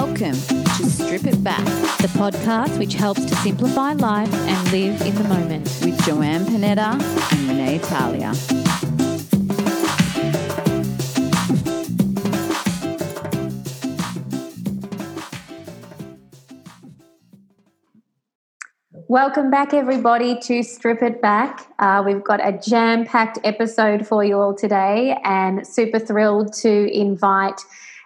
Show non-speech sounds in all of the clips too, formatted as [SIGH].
Welcome to Strip It Back the podcast which helps to simplify life and live in the moment. with Joanne Panetta and Renee Italia. Welcome back, everybody, to Strip It Back. Uh, we've got a jam packed episode for you all today, and super thrilled to invite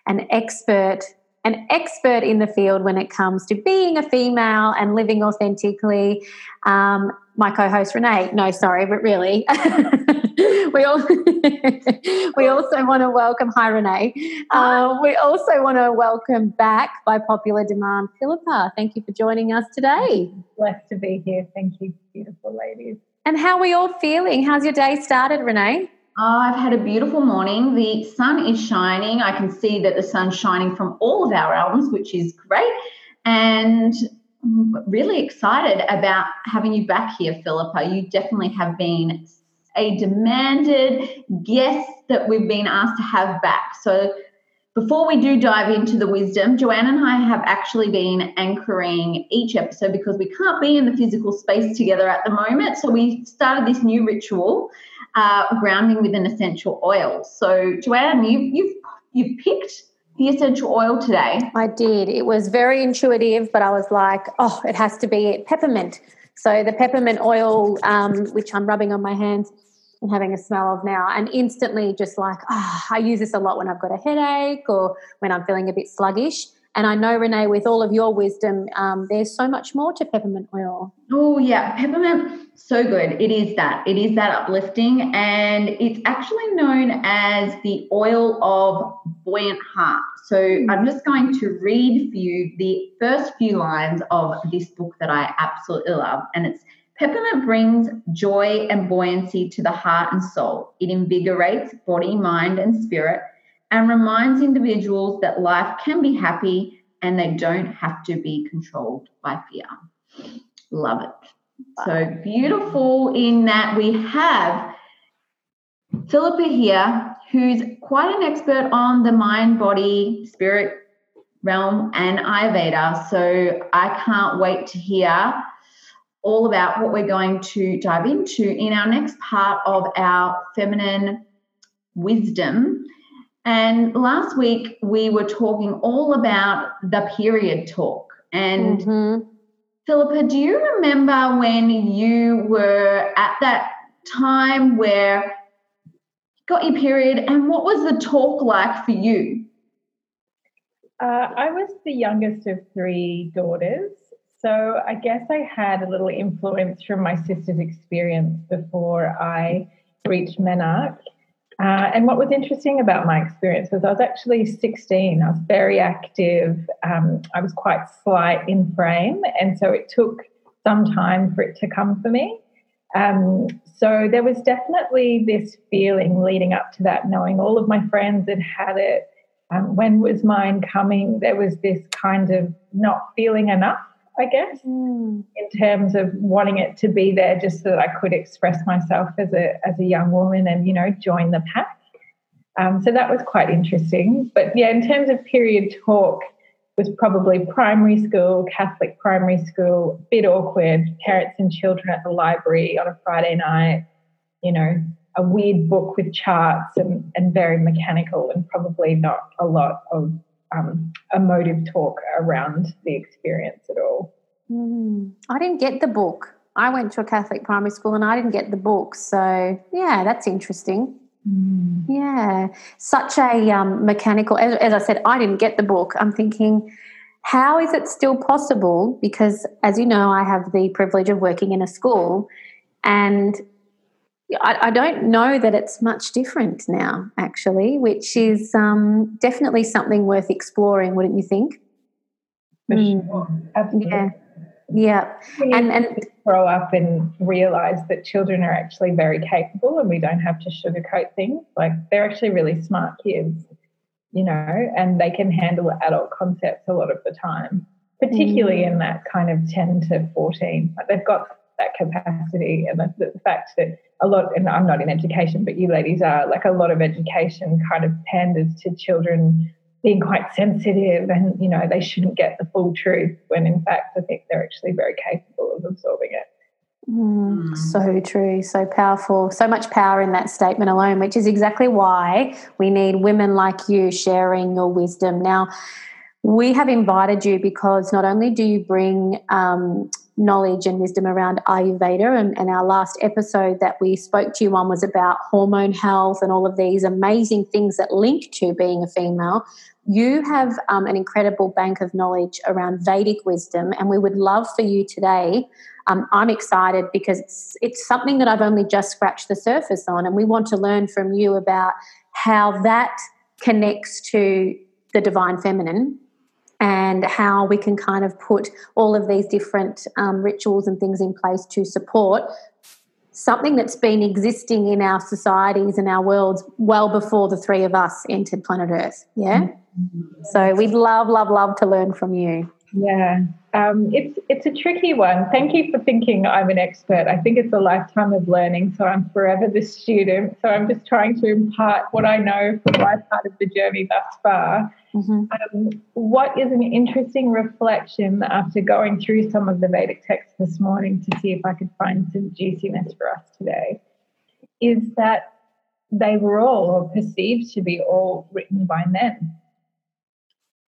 an expert, an expert in the field when it comes to being a female and living authentically. Um, my co-host Renee. No, sorry, but really, [LAUGHS] we all [LAUGHS] we also want to welcome. Hi, Renee. Uh, we also want to welcome back by popular demand, Philippa. Thank you for joining us today. blessed to be here. Thank you, beautiful ladies. And how are we all feeling? How's your day started, Renee? I've had a beautiful morning. The sun is shining. I can see that the sun's shining from all of our albums, which is great. And I'm really excited about having you back here, Philippa. You definitely have been a demanded guest that we've been asked to have back. So before we do dive into the wisdom, Joanne and I have actually been anchoring each episode because we can't be in the physical space together at the moment. So we started this new ritual, uh, grounding with an essential oil. So Joanne, you've you've you've picked the essential oil today. I did. It was very intuitive, but I was like, oh, it has to be peppermint. So the peppermint oil, um, which I'm rubbing on my hands and having a smell of now, and instantly just like, ah, I use this a lot when I've got a headache or when I'm feeling a bit sluggish. And I know, Renee, with all of your wisdom, um, there's so much more to peppermint oil. Oh yeah, peppermint, so good. It is that. It is that uplifting, and it's actually known as the oil of buoyant heart. So I'm just going to read for you the first few lines of this book that I absolutely love, and it's peppermint brings joy and buoyancy to the heart and soul. It invigorates body, mind, and spirit, and reminds individuals that life can be happy and they don't have to be controlled by fear. Love it. So beautiful in that we have Philippa here, who's quite an expert on the mind, body, spirit realm and Ayurveda. So I can't wait to hear all about what we're going to dive into in our next part of our feminine wisdom. And last week we were talking all about the period talk. And Mhm. Philippa, do you remember when you were at that time where you got your period and what was the talk like for you? Uh, I was the youngest of three daughters. So I guess I had a little influence from my sister's experience before I reached menarche. Uh, and what was interesting about my experience was I was actually 16. I was very active. Um, I was quite slight in frame. And so it took some time for it to come for me. Um, so there was definitely this feeling leading up to that, knowing all of my friends had had it. Um, when was mine coming? There was this kind of not feeling enough, I guess Mm. in terms of wanting it to be there just so that I could express myself as a as a young woman and you know join the pack. Um, so that was quite interesting. But yeah, in terms of period talk, was probably primary school, Catholic primary school, bit awkward. Parents and children at the library on a Friday night. You know, a weird book with charts and and very mechanical and probably not a lot of um, emotive talk around the experience at all. Mm. I didn't get the book. I went to a Catholic primary school and I didn't get the book. So, yeah, that's interesting. Yeah, such a um, mechanical. As, as I said, I didn't get the book. I'm thinking, how is it still possible? Because, as you know, I have the privilege of working in a school, and I, I don't know that it's much different now, actually, which is um, definitely something worth exploring, wouldn't you think? For Mm. sure. Absolutely. Yeah, yeah, and and grow up and realize that children are actually very capable and we don't have to sugarcoat things. Like they're actually really smart kids, you know, and they can handle adult concepts a lot of the time, particularly in that kind of 10 to 14. Like they've got that capacity and the, the fact that a lot, and I'm not in education, but you ladies are, like a lot of education kind of panders to children being quite sensitive and you know they shouldn't get the full truth when in fact i think they're actually very capable of absorbing it Mm, so true, so powerful, so much power in that statement alone, which is exactly why we need women like you sharing your wisdom. Now, we have invited you because not only do you bring um, knowledge and wisdom around Ayurveda, and, and, our last episode that we spoke to you on was about hormone health and all of these amazing things that link to being a female. You have um, an incredible bank of knowledge around Vedic wisdom, and we would love for you today. Um, I'm excited because it's, it's something that I've only just scratched the surface on, and we want to learn from you about how that connects to the divine feminine and how we can kind of put all of these different um, rituals and things in place to support something that's been existing in our societies and our worlds well before the three of us entered planet Earth. Yeah. Mm-hmm. So we'd love, love, love to learn from you. Yeah, um, it's it's a tricky one. Thank you for thinking I'm an expert. I think it's a lifetime of learning, so I'm forever the student. So I'm just trying to impart what I know from my part of the journey thus far. Mm-hmm. Um, what is an interesting reflection after going through some of the Vedic texts this morning to see if I could find some juiciness for us today is that they were all, or perceived to be all, written by men.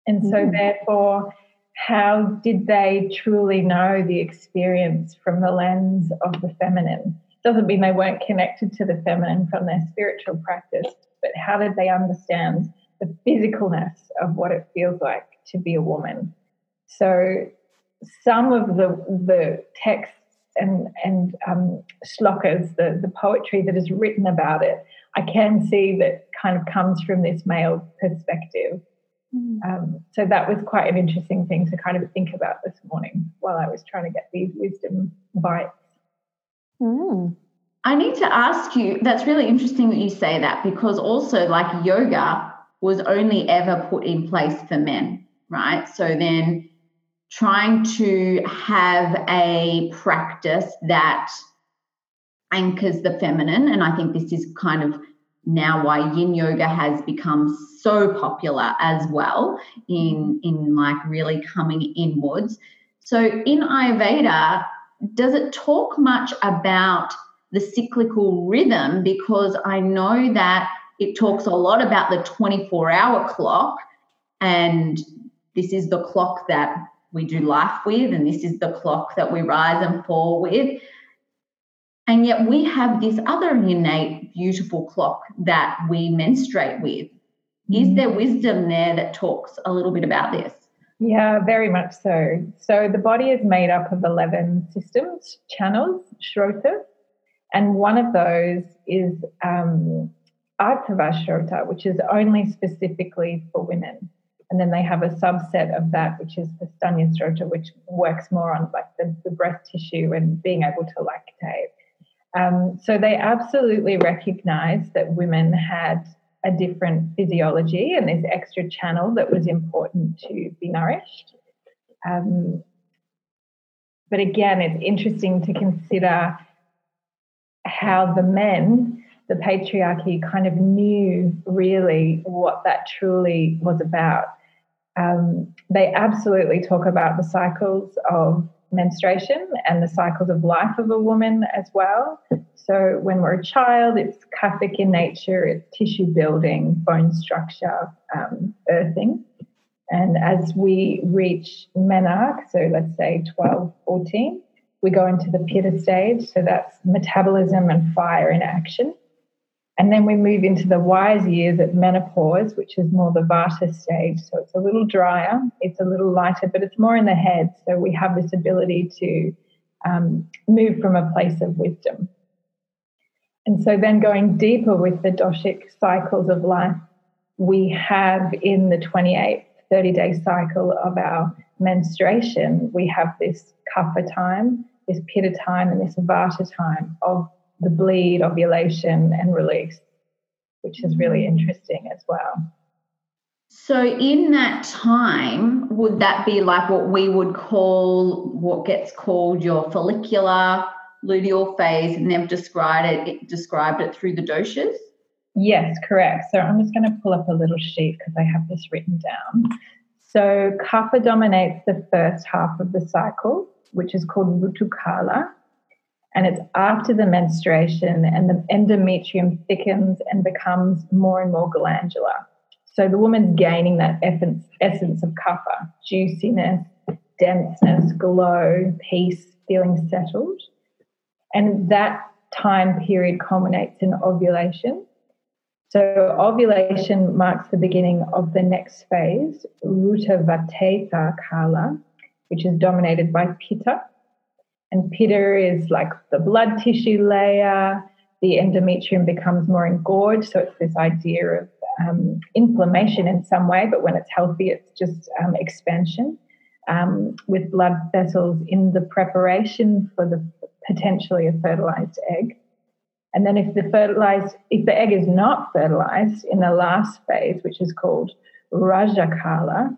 And so, mm-hmm. therefore, how did they truly know the experience from the lens of the feminine? Doesn't mean they weren't connected to the feminine from their spiritual practice, but how did they understand the physicalness of what it feels like to be a woman? So, some of the the texts and and um, shlokas, the the poetry that is written about it, I can see that kind of comes from this male perspective. Mm. Um, so that was quite an interesting thing to kind of think about this morning while I was trying to get these wisdom bites. Mm. I need to ask you, that's really interesting that you say that because also, like, yoga was only ever put in place for men, right? So then trying to have a practice that anchors the feminine, and I think this is kind of now why yin yoga has become so popular as well in in like really coming inwards. So in ayurveda does it talk much about the cyclical rhythm? Because i know that it talks a lot about the 24 hour clock and this is the clock that we do life with and this is the clock that we rise and fall with. And yet we have this other innate, beautiful clock that we menstruate with. Is there mm. wisdom there that talks a little bit about this? Yeah, very much so. So the body is made up of 11 systems, channels, shrotas, and one of those is um, Shrota, which is only specifically for women. And then they have a subset of that, which is the Stanya Shrota, which works more on like the, the breast tissue and being able to lactate. Um, so they absolutely recognized that women had a different physiology and this extra channel that was important to be nourished. Um, but again, it's interesting to consider how the men, the patriarchy, kind of knew really what that truly was about. Um, they absolutely talk about the cycles of menstruation and the cycles of life of a woman as well. So when we're a child, it's kaphic in nature, it's tissue building, bone structure, um, earthing. And as we reach menarche, so let's say 12, 14, we go into the pitta stage. So that's metabolism and fire in action. And then we move into the wise years at menopause, which is more the vata stage. So it's a little drier, it's a little lighter, but it's more in the head. So we have this ability to um, move from a place of wisdom. And so then going deeper with the doshic cycles of life, we have in the 28, 30 day cycle of our menstruation, we have this kapha time, this pitta time, and this vata time of the bleed, ovulation, and release, which is really mm. interesting as well. So, in that time, would that be like what we would call what gets called your follicular luteal phase? And they've described it, it described it through the doshas. Yes, correct. So I'm just going to pull up a little sheet because I have this written down. So kapha dominates the first half of the cycle, which is called Rutukala. And it's after the menstruation, and the endometrium thickens and becomes more and more glandular. So the woman's gaining that essence of kapha, juiciness, denseness, glow, peace, feeling settled. And that time period culminates in ovulation. So ovulation marks the beginning of the next phase, Rutavatesa Kala, which is dominated by Pitta. And Pitta is like the blood tissue layer. The endometrium becomes more engorged. So it's this idea of um, inflammation in some way, but when it's healthy, it's just um, expansion um, with blood vessels in the preparation for the potentially a fertilized egg. And then if the fertilized, if the egg is not fertilized in the last phase, which is called Rajakala,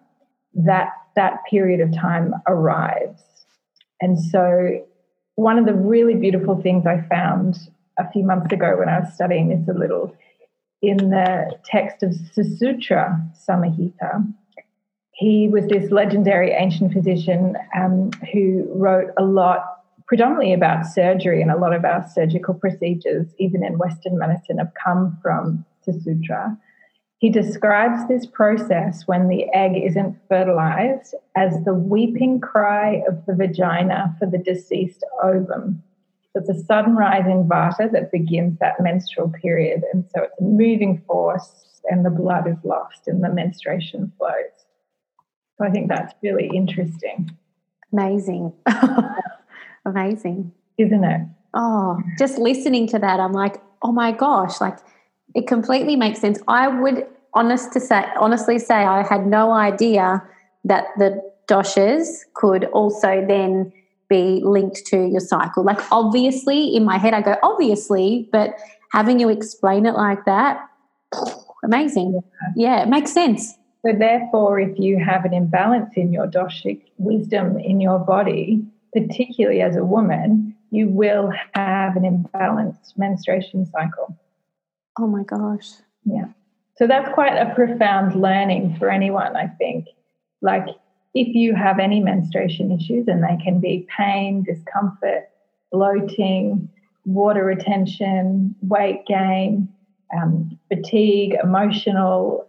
that that period of time arrives. And so one of the really beautiful things I found a few months ago when I was studying this a little in the text of Sushruta Samhita, he was this legendary ancient physician um, who wrote a lot predominantly about surgery, and a lot of our surgical procedures, even in Western medicine, have come from Sushruta. He describes this process when the egg isn't fertilized as the weeping cry of the vagina for the deceased ovum. So it's a sudden rise in vata that begins that menstrual period. And so it's a moving force, and the blood is lost and the menstruation flows. So I think that's really interesting. Amazing. [LAUGHS] Amazing. Isn't it? Oh, just listening to that, I'm like, oh my gosh, like it completely makes sense. I would honest to say honestly say I had no idea that the doshas could also then be linked to your cycle. Like obviously in my head I go obviously, but having you explain it like that, amazing. Yeah, it makes sense. So therefore if you have an imbalance in your doshic wisdom in your body, particularly as a woman, you will have an imbalanced menstruation cycle. Oh my gosh. Yeah. So that's quite a profound learning for anyone, I think. Like, if you have any menstruation issues, and they can be pain, discomfort, bloating, water retention, weight gain, um, fatigue, emotional,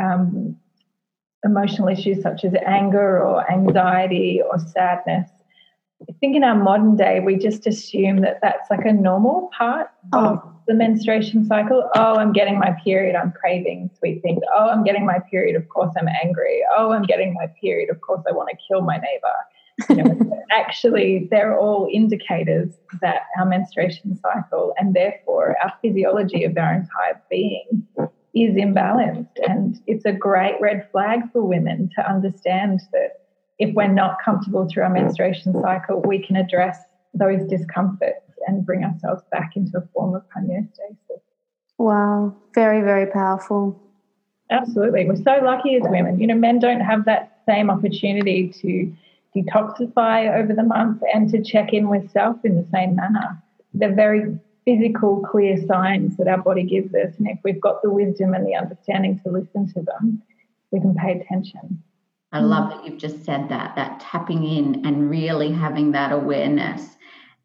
um, emotional issues such as anger or anxiety or sadness, I think in our modern day, we just assume that that's like a normal part oh. of the menstruation cycle. Oh, I'm getting my period. I'm craving sweet things. Oh, I'm getting my period. Of course, I'm angry. Oh, I'm getting my period. Of course, I want to kill my neighbor. You know, [LAUGHS] actually, they're all indicators that our menstruation cycle and therefore our physiology of our entire being is imbalanced. And it's a great red flag for women to understand that if we're not comfortable through our menstruation mm-hmm. cycle, we can address those discomforts and bring ourselves back into a form of homeostasis. Wow, very, very powerful. Absolutely. We're so lucky as women. You know, men don't have that same opportunity to detoxify over the month and to check in with self in the same manner. They're very physical, clear signs that our body gives us. And if we've got the wisdom and the understanding to listen to them, we can pay attention. I mm. love that you've just said that, that tapping in and really having that awareness.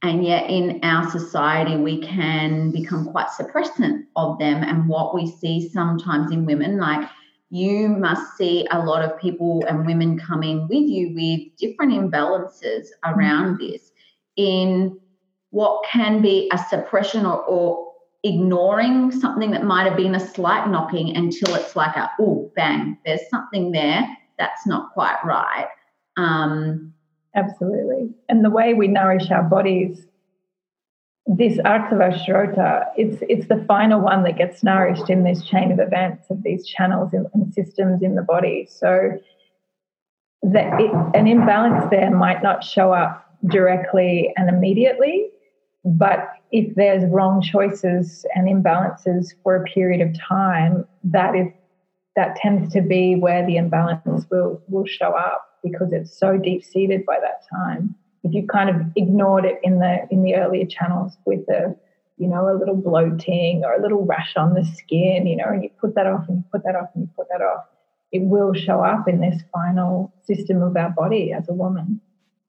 And yet, in our society, we can become quite suppressant of them. And what we see sometimes in women, like you must see a lot of people and women coming with you with different imbalances around mm. this in what can be a suppression or, or ignoring something that might have been a slight knocking until it's like a oh bang there's something there that's not quite right. Um, Absolutely. And the way we nourish our bodies, this Artava it's, it's the final one that gets nourished in this chain of events of these channels and, and systems in the body. So that it, an imbalance there might not show up directly and immediately, but if there's wrong choices and imbalances for a period of time, that is that tends to be where the imbalance will will show up because it's so deep seated by that time. If you kind of ignored it in the in the earlier channels with the you know, a little bloating or a little rash on the skin, you know, and you put that off and you put that off and you put that off, it will show up in this final system of our body as a woman.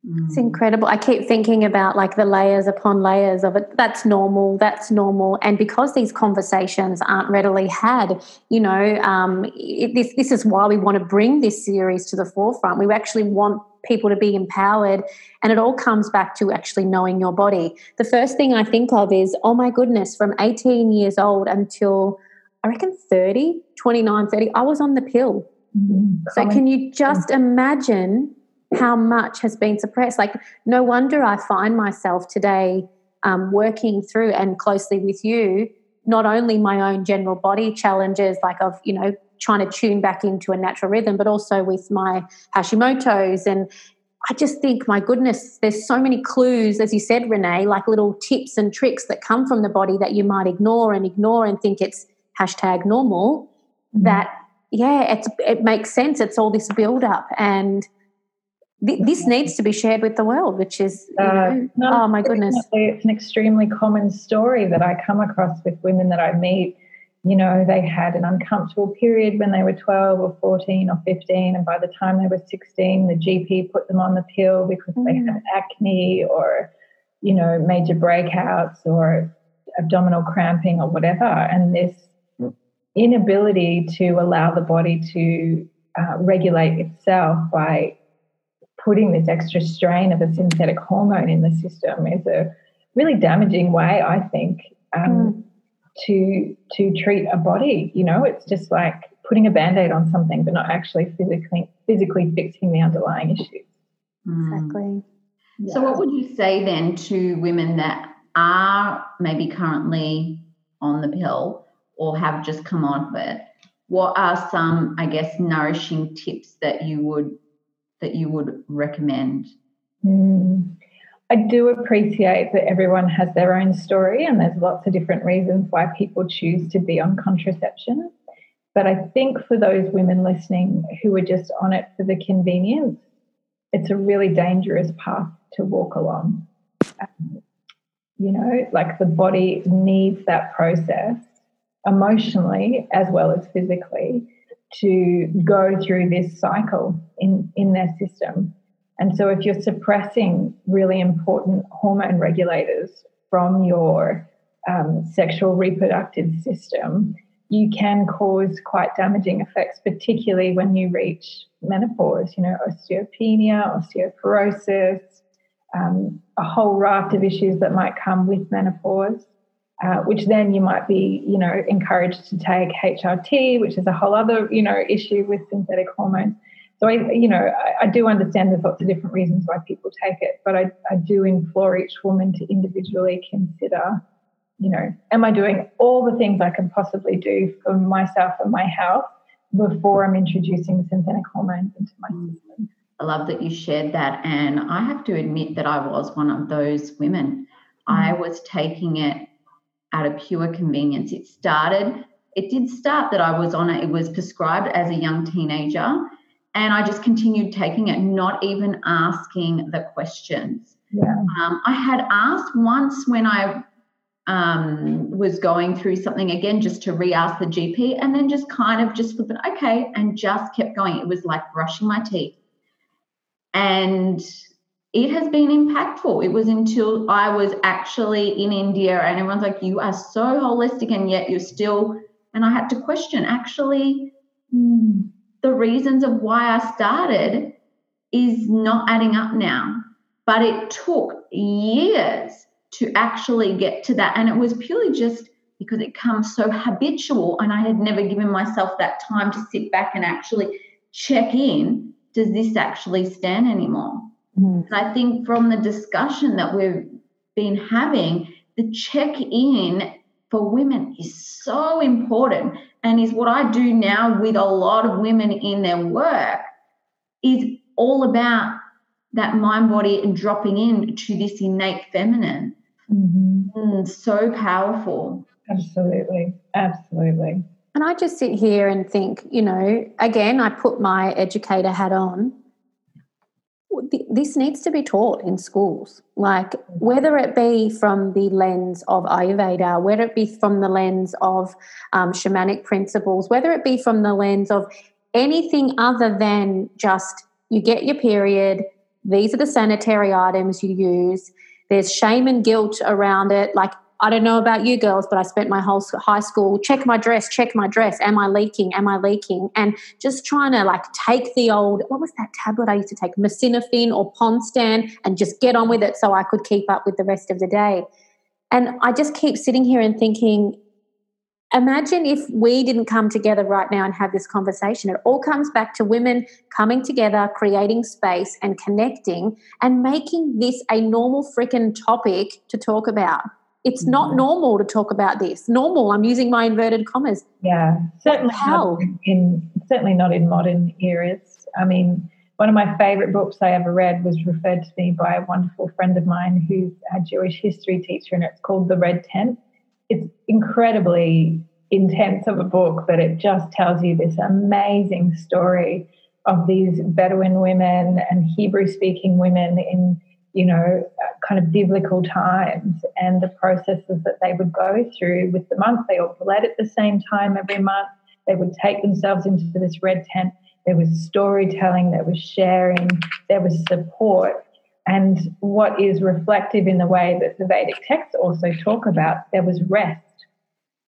It's incredible. I keep thinking about like the layers upon layers of it. That's normal. That's normal. And because these conversations aren't readily had, you know, um, it, this this is why we want to bring this series to the forefront. We actually want people to be empowered, and it all comes back to actually knowing your body. The first thing I think of is, oh my goodness, from 18 years old until I reckon 30, 29, 30, I was on the pill. Mm-hmm. So can you just imagine how much has been suppressed? Like, no wonder I find myself today um, working through and closely with you, not only my own general body challenges, like of, you know, trying to tune back into a natural rhythm, but also with my Hashimoto's. And I just think, my goodness, there's so many clues, as you said, Renee, like little tips and tricks that come from the body that you might ignore and ignore and think it's hashtag normal. Mm-hmm. That, yeah, it's, it makes sense. It's all this build up. And th- this needs to be shared with the world, which is, you Uh, know, no, oh my goodness. It's an extremely common story that I come across with women that I meet. You know, they had an uncomfortable period when they were 12 or 14 or 15, and by the time they were 16, the GP put them on the pill because they Mm. had acne or, you know, major breakouts or abdominal cramping or whatever. And this inability to allow the body to uh, regulate itself by putting this extra strain of a synthetic hormone in the system is a really damaging way, I think, um, to to treat a body. You know, it's just like putting a band-aid on something, but not actually physically physically fixing the underlying issues. Mm. Exactly. So, what would you say then to women that are maybe currently on the pill or have just come off it? What are some, I guess, nourishing tips that you would that you would recommend? Mm. I do appreciate that everyone has their own story, and there's lots of different reasons why people choose to be on contraception. But I think for those women listening who are just on it for the convenience, it's a really dangerous path to walk along. Um, you know, like the body needs that process emotionally as well as physically to go through this cycle in, in their system. And so, if you're suppressing really important hormone regulators from your um, sexual reproductive system, you can cause quite damaging effects, particularly when you reach menopause, you know, osteopenia, osteoporosis, um, a whole raft of issues that might come with menopause. Uh, which then you might be, you know, encouraged to take HRT, which is a whole other, you know, issue with synthetic hormones. So I, you know, I, I, do understand there's lots of different reasons why people take it, but I, I do implore each woman to individually consider, you know, am I doing all the things I can possibly do for myself and my health before I'm introducing synthetic hormones into my system? I love that you shared that, and I have to admit that I was one of those women. I was taking it out of pure convenience. It started, it did start that I was on it. It was prescribed as a young teenager. And I just continued taking it, not even asking the questions. Yeah. Um, I had asked once when I um, was going through something again, just to re ask the GP, and then just kind of just flipping, okay, and just kept going. It was like brushing my teeth. And it has been impactful. It was until I was actually in India and everyone's like, you are so holistic and yet you're still, and I had to question actually hmm, the reasons of why I started is not adding up now. But it took years to actually get to that. And it was purely just because it comes so habitual and I had never given myself that time to sit back and actually check in does this actually stand anymore? And I think from the discussion that we've been having, the check in for women is so important and is what I do now with a lot of women in their work is all about that mind body and dropping in to this innate feminine. Mm-hmm. Mm, so powerful. Absolutely. Absolutely. And I just sit here and think, you know, again, I put my educator hat on. Th- this needs to be taught in schools, like whether it be from the lens of Ayurveda, whether it be from the lens of um, shamanic principles, whether it be from the lens of anything other than just you get your period, these are the sanitary items you use, there's shame and guilt around it. Like I don't know about you girls, but I spent my whole high school check my dress, check my dress. Am I leaking? Am I leaking? And just trying to like take the old what was that tablet I used to take, Lisinopril or Ponstan, and just get on with it so I could keep up with the rest of the day. And I just keep sitting here and thinking, imagine if we didn't come together right now and have this conversation. It all comes back to women coming together, creating space and connecting and making this a normal freaking topic to talk about. It's mm-hmm. not normal to talk about this. Normal, I'm using my inverted commas. Yeah, certainly not in certainly not in modern eras. I mean, one of my favorite books I ever read was referred to me by a wonderful friend of mine who's a Jewish history teacher, and it's called The Red Tent. It's incredibly intense of a book, but it just tells you this amazing story of these Bedouin women and Hebrew speaking women in you know, kind of biblical times and the processes that they would go through with the month. They all bled at the same time every month. They would take themselves into this red tent. There was storytelling, there was sharing, there was support. And what is reflective in the way that the Vedic texts also talk about, there was rest.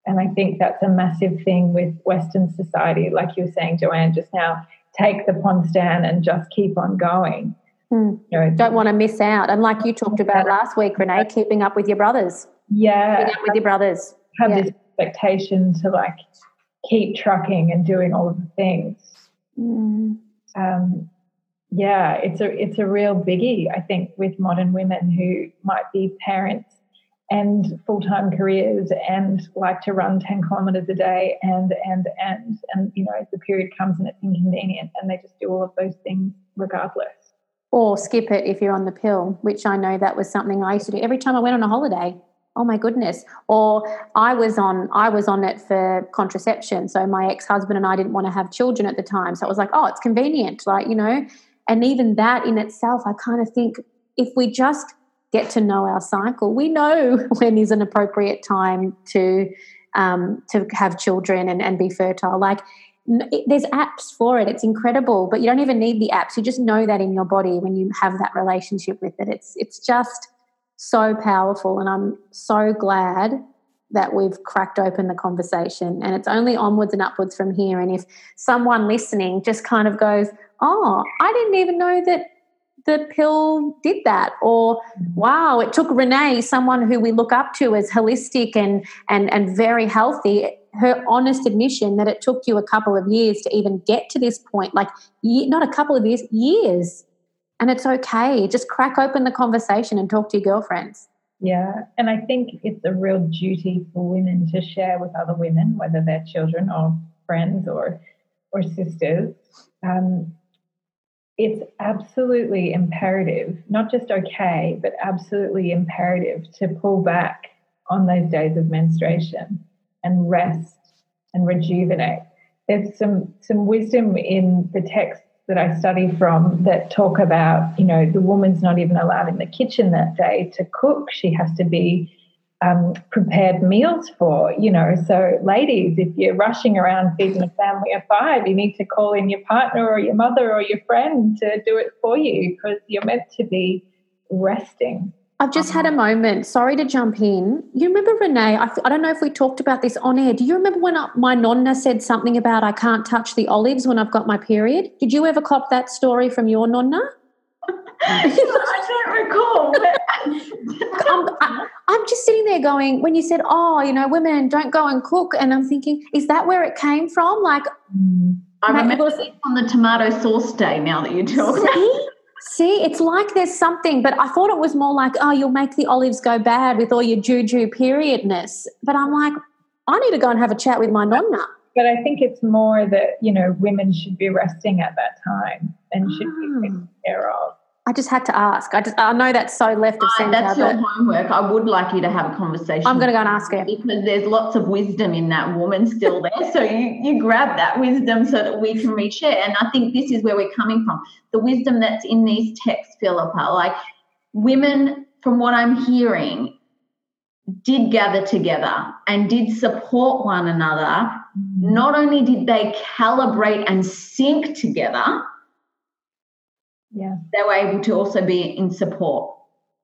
And I think that's a massive thing with Western society, like you were saying, Joanne, just now take the Ponstan and just keep on going. Mm. You know, Don't want to miss out. And like you talked about last week, Renee, keeping up with your brothers. Yeah. Keeping up with your brothers. Have yeah. this expectation to like keep trucking and doing all of the things. Mm. Um, yeah, it's a it's a real biggie, I think, with modern women who might be parents and full-time careers and like to run 10 kilometers a day and and and and you know the period comes and it's inconvenient and they just do all of those things regardless or skip it if you're on the pill, which I know that was something I used to do every time I went on a holiday. Oh my goodness. Or I was on I was on it for contraception. So my ex-husband and I didn't want to have children at the time. So it was like, oh, it's convenient, like, you know. And even that in itself, I kind of think if we just get to know our cycle, we know [LAUGHS] when is an appropriate time to um, to have children and, and be fertile. Like there's apps for it. It's incredible but you don't even need the apps. You just know that in your body when you have that relationship with it. It's it's just so powerful and i'm so glad that we've cracked open the conversation and it's only onwards and upwards from here. And if someone listening just kind of goes oh i didn't even know that the pill did that. Or wow it took renee someone who we look up to as holistic and and and very healthy her honest admission that it took you a couple of years to even get to this point like not a couple of years years. And it's okay. Just crack open the conversation and talk to your girlfriends. Yeah. And i think it's a real duty for women to share with other women whether they're children or friends or or sisters. Um, it's absolutely imperative not just okay but absolutely imperative to pull back on those days of menstruation and rest and rejuvenate. There's some some wisdom in the texts that I study from that talk about, you know, the woman's not even allowed in the kitchen that day to cook. She has to be um, prepared meals for, you know. So, ladies, if you're rushing around feeding a family of five, you need to call in your partner or your mother or your friend to do it for you because you're meant to be resting. I've just had a moment. Sorry to jump in. You remember Renee? I, I don't know if we talked about this on air. Do you remember when I, my nonna said something about I can't touch the olives when I've got my period? Did you ever cop that story from your nonna? [LAUGHS] I don't recall. [LAUGHS] I'm, I, I'm just sitting there going, when you said, oh, you know, women don't go and cook, and I'm thinking, is that where it came from? Like, I remember it on the tomato sauce day now that you talk about See, it's like there's something, but I thought it was more like, oh, you'll make the olives go bad with all your juju periodness. But I'm like, I need to go and have a chat with my nonna. But I think it's more that, you know, women should be resting at that time and should be taken ah. care of. I just had to ask. I just I know that's so left of centre, that's your homework. I would like you to have a conversation. I'm going to go and ask her. because there's lots of wisdom in that woman still there. So you, you grab that wisdom so that we can reshare. And I think this is where we're coming from. The wisdom that's in these texts, Philippa, like women, from what I'm hearing, did gather together and did support one another. Mm-hmm. Not only did they calibrate and sync together, Yeah, they were able to also be in support.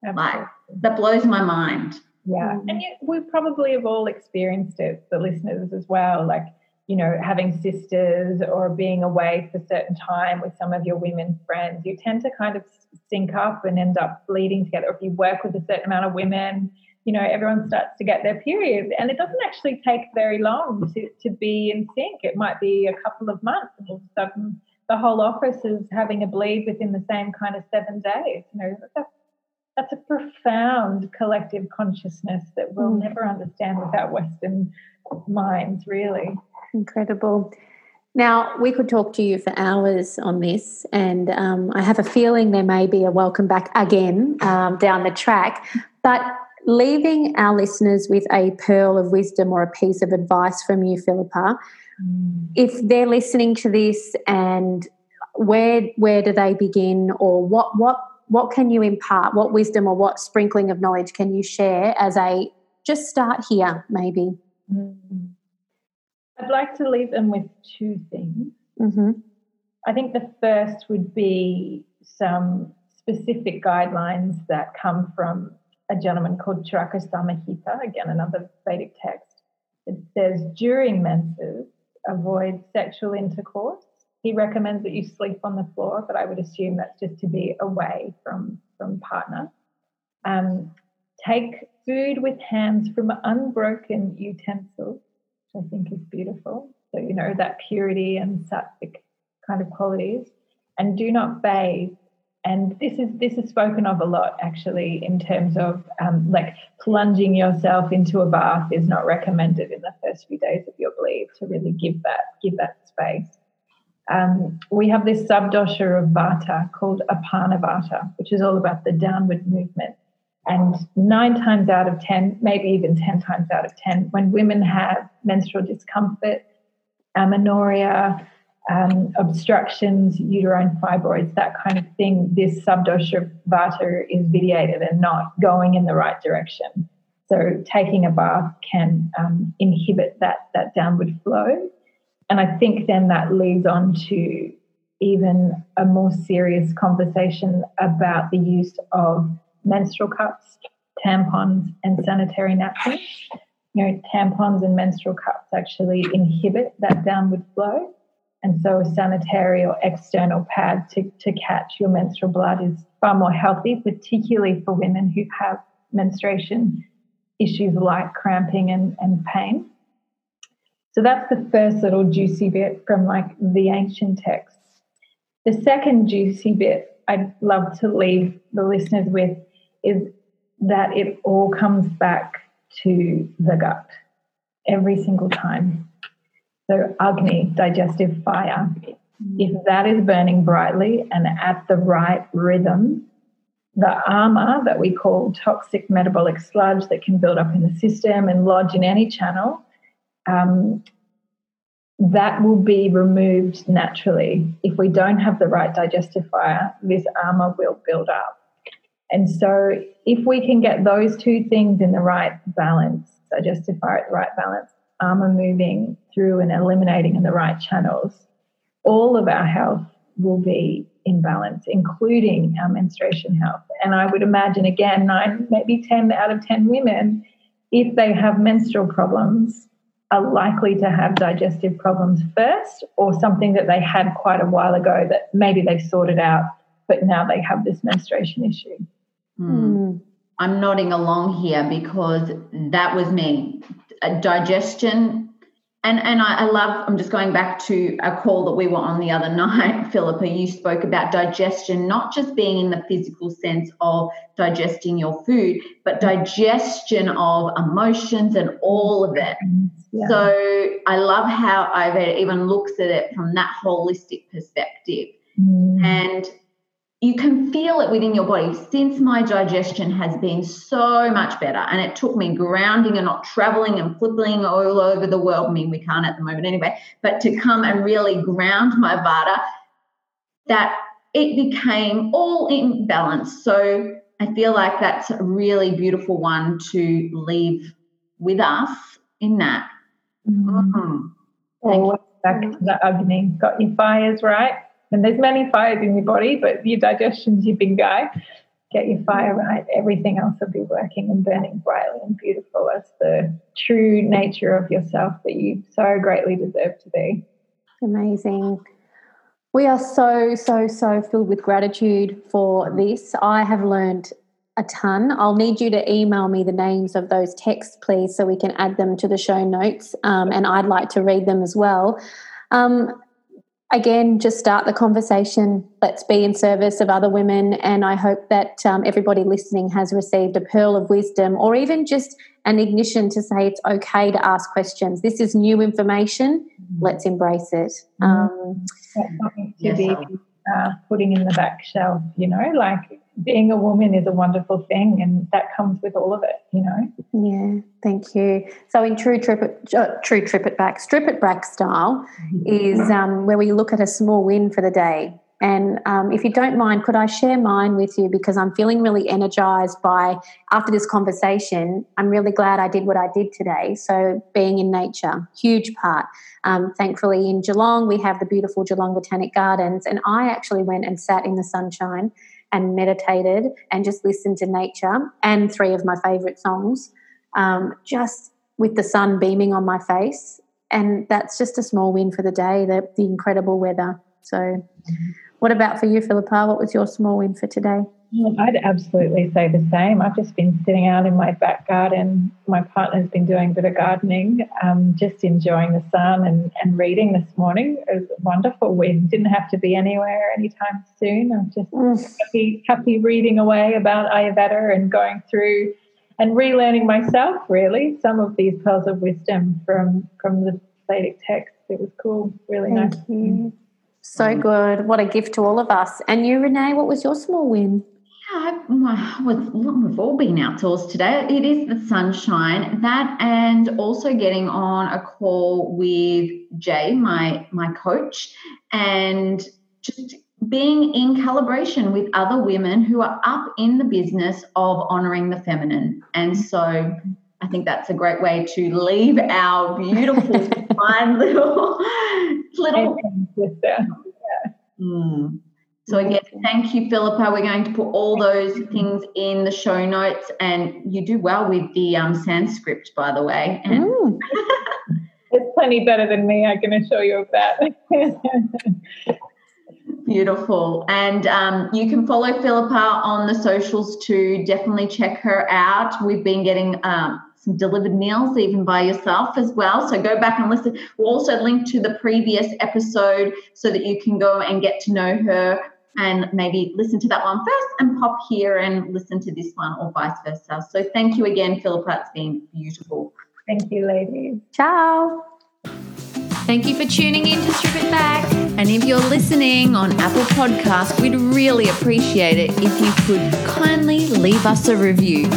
absolutely. Like that blows my mind. Yeah, Mm. and you, we probably have all experienced it, the listeners as well. Like, you know, having sisters or being away for a certain time with some of your women friends, you tend to kind of sync up and end up bleeding together. If you work with a certain amount of women, you know, everyone starts to get their period, and it doesn't actually take very long to, to be in sync. It might be a couple of months, and all of a sudden, the whole office is having a bleed within the same kind of seven days. You know, that's that's a profound collective consciousness that we'll Mm. never understand without Western minds, really. Incredible. Now, we could talk to you for hours on this, and um, I have a feeling there may be a welcome back again um, down the track. But leaving our listeners with a pearl of wisdom or a piece of advice from you, Philippa, if they're listening to this and where where do they begin or what what what can you impart what wisdom or what sprinkling of knowledge can you share as a just start here maybe Mm. I'd like to leave them with two things. hmm I think the first would be some specific guidelines that come from a gentleman called Charaka Samhita, again, another Vedic text. It says, during menses, avoid sexual intercourse. He recommends that you sleep on the floor, but I would assume that's just to be away from, from partner. Um, take food with hands from unbroken utensils, which I think is beautiful. So, you know, that purity and sattvic kind of qualities. And do not bathe. And this is this is spoken of a lot actually in terms of um, like plunging yourself into a bath is not recommended in the first few days of your bleed to really give that give that space. Um, we have this subdosha of vata called apana vata, which is all about the downward movement. And nine times out of 10, maybe even 10 times out of 10, when women have menstrual discomfort, amenorrhea, um, obstructions, uterine fibroids, that kind of thing, this subdosha of vata is vitiated and not going in the right direction. So taking a bath can um, inhibit that, that downward flow. And I think then that leads on to even a more serious conversation about the use of menstrual cups, tampons, and sanitary napkins. You know, tampons and menstrual cups actually inhibit that downward flow. And so a sanitary or external pad to, to catch your menstrual blood is far more healthy, particularly for women who have menstruation issues like cramping and, and pain. So that's the first little juicy bit from like the ancient texts. The second juicy bit I'd love to leave the listeners with is that it all comes back to the gut every single time. So, Agni, digestive fire, if that is burning brightly and at the right rhythm, the ama that we call toxic metabolic sludge that can build up in the system and lodge in any channel, um, that will be removed naturally. If we don't have the right digestive fire, this ama will build up. And so, if we can get those two things in the right balance, digestive fire at the right balance, ama moving through and eliminating in the right channels, all of our health will be in balance, including our menstruation health. And I would imagine, again, nine, maybe 10 out of 10 women, if they have menstrual problems, are likely to have digestive problems first, or something that they had quite a while ago that maybe they've sorted out, but now they have this menstruation issue. Hmm. I'm nodding along here because that was me. Digestion, and and I, I love. I'm just going back to a call that we were on the other [LAUGHS] night, Philippa. You spoke about digestion, not just being in the physical sense of digesting your food, but digestion of emotions and all of it. Yeah. So I love how Ayurveda even looks at it from that holistic perspective. Mm. And you can feel it within your body. Since my digestion has been so much better, and it took me grounding and not traveling and flipping all over the world. I mean, we can't at the moment anyway, but to come and really ground my vata, that it became all in balance. So I feel like that's a really beautiful one to leave with us in that. Mm. Oh, back to the Agni. Got your fires right. And there's many fires in your body, but your digestion's your big guy. Get your fire right. Everything else will be working and burning brightly and beautiful as the true nature of yourself that you so greatly deserve to be. Amazing. We are so, so, so filled with gratitude for this. I have learned a ton. I'll need you to email me the names of those texts, please, so we can add them to the show notes. Um, and I'd like to read them as well. Um, again, just start the conversation. Let's be in service of other women. And I hope that um, everybody listening has received a pearl of wisdom or even just an ignition to say it's okay to ask questions. This is new information. Let's embrace it. Mm-hmm. Um, to yes, be uh, putting in the back shelf, you know, like being a woman is a wonderful thing and that comes with all of it you know? Yeah thank you. So in true trip it, uh, true trip it back strip it back style is [LAUGHS] um, where we look at a small win for the day. And um, if you don't mind could i share mine with you? Because i'm feeling really energized by after this conversation i'm really glad i did what i did today. So being in nature huge part. Um, thankfully in geelong we have the beautiful geelong botanic gardens and i actually went and sat in the sunshine and meditated and just listened to nature and three of my favorite songs, um, just with the sun beaming on my face. And that's just a small win for the day, the, the incredible weather. So, mm-hmm. what about for you, Philippa? What was your small win for today? I'd absolutely say the same. I've just been sitting out in my back garden. My partner's been doing a bit of gardening, um, just enjoying the sun and, and reading this morning. It was wonderful. We didn't have to be anywhere anytime soon. I'm just mm. happy, happy reading away about Ayurveda and going through and relearning myself, really, some of these pearls of wisdom from, from the Vedic texts. It was cool, really Thank nice. You. So good. What a gift to all of us. And you, Renee, what was your small win? Yeah, we've all been outdoors today. It is the sunshine, that and also getting on a call with Jay, my my coach, and just being in calibration with other women who are up in the business of honoring the feminine. And so I think that's a great way to leave our beautiful, [LAUGHS] fine little little. Mm. So again, thank you, Philippa. We're going to put all those things in the show notes, and you do well with the um, Sanskrit, by the way. Mm. [LAUGHS] it's plenty better than me. I can assure you of that. [LAUGHS] Beautiful. And um, you can follow Philippa on the socials too. Definitely check her out. We've been getting um, some delivered meals even by yourself as well. So go back and listen. We'll also link to the previous episode so that you can go and get to know her and maybe listen to that one first and pop here and listen to this one or vice versa. So thank you again, Philippa. It's been beautiful. Thank you, ladies. Ciao. Thank you for tuning in to Strip It Back. And if you're listening on Apple Podcast, we'd really appreciate it if you could kindly leave us a review.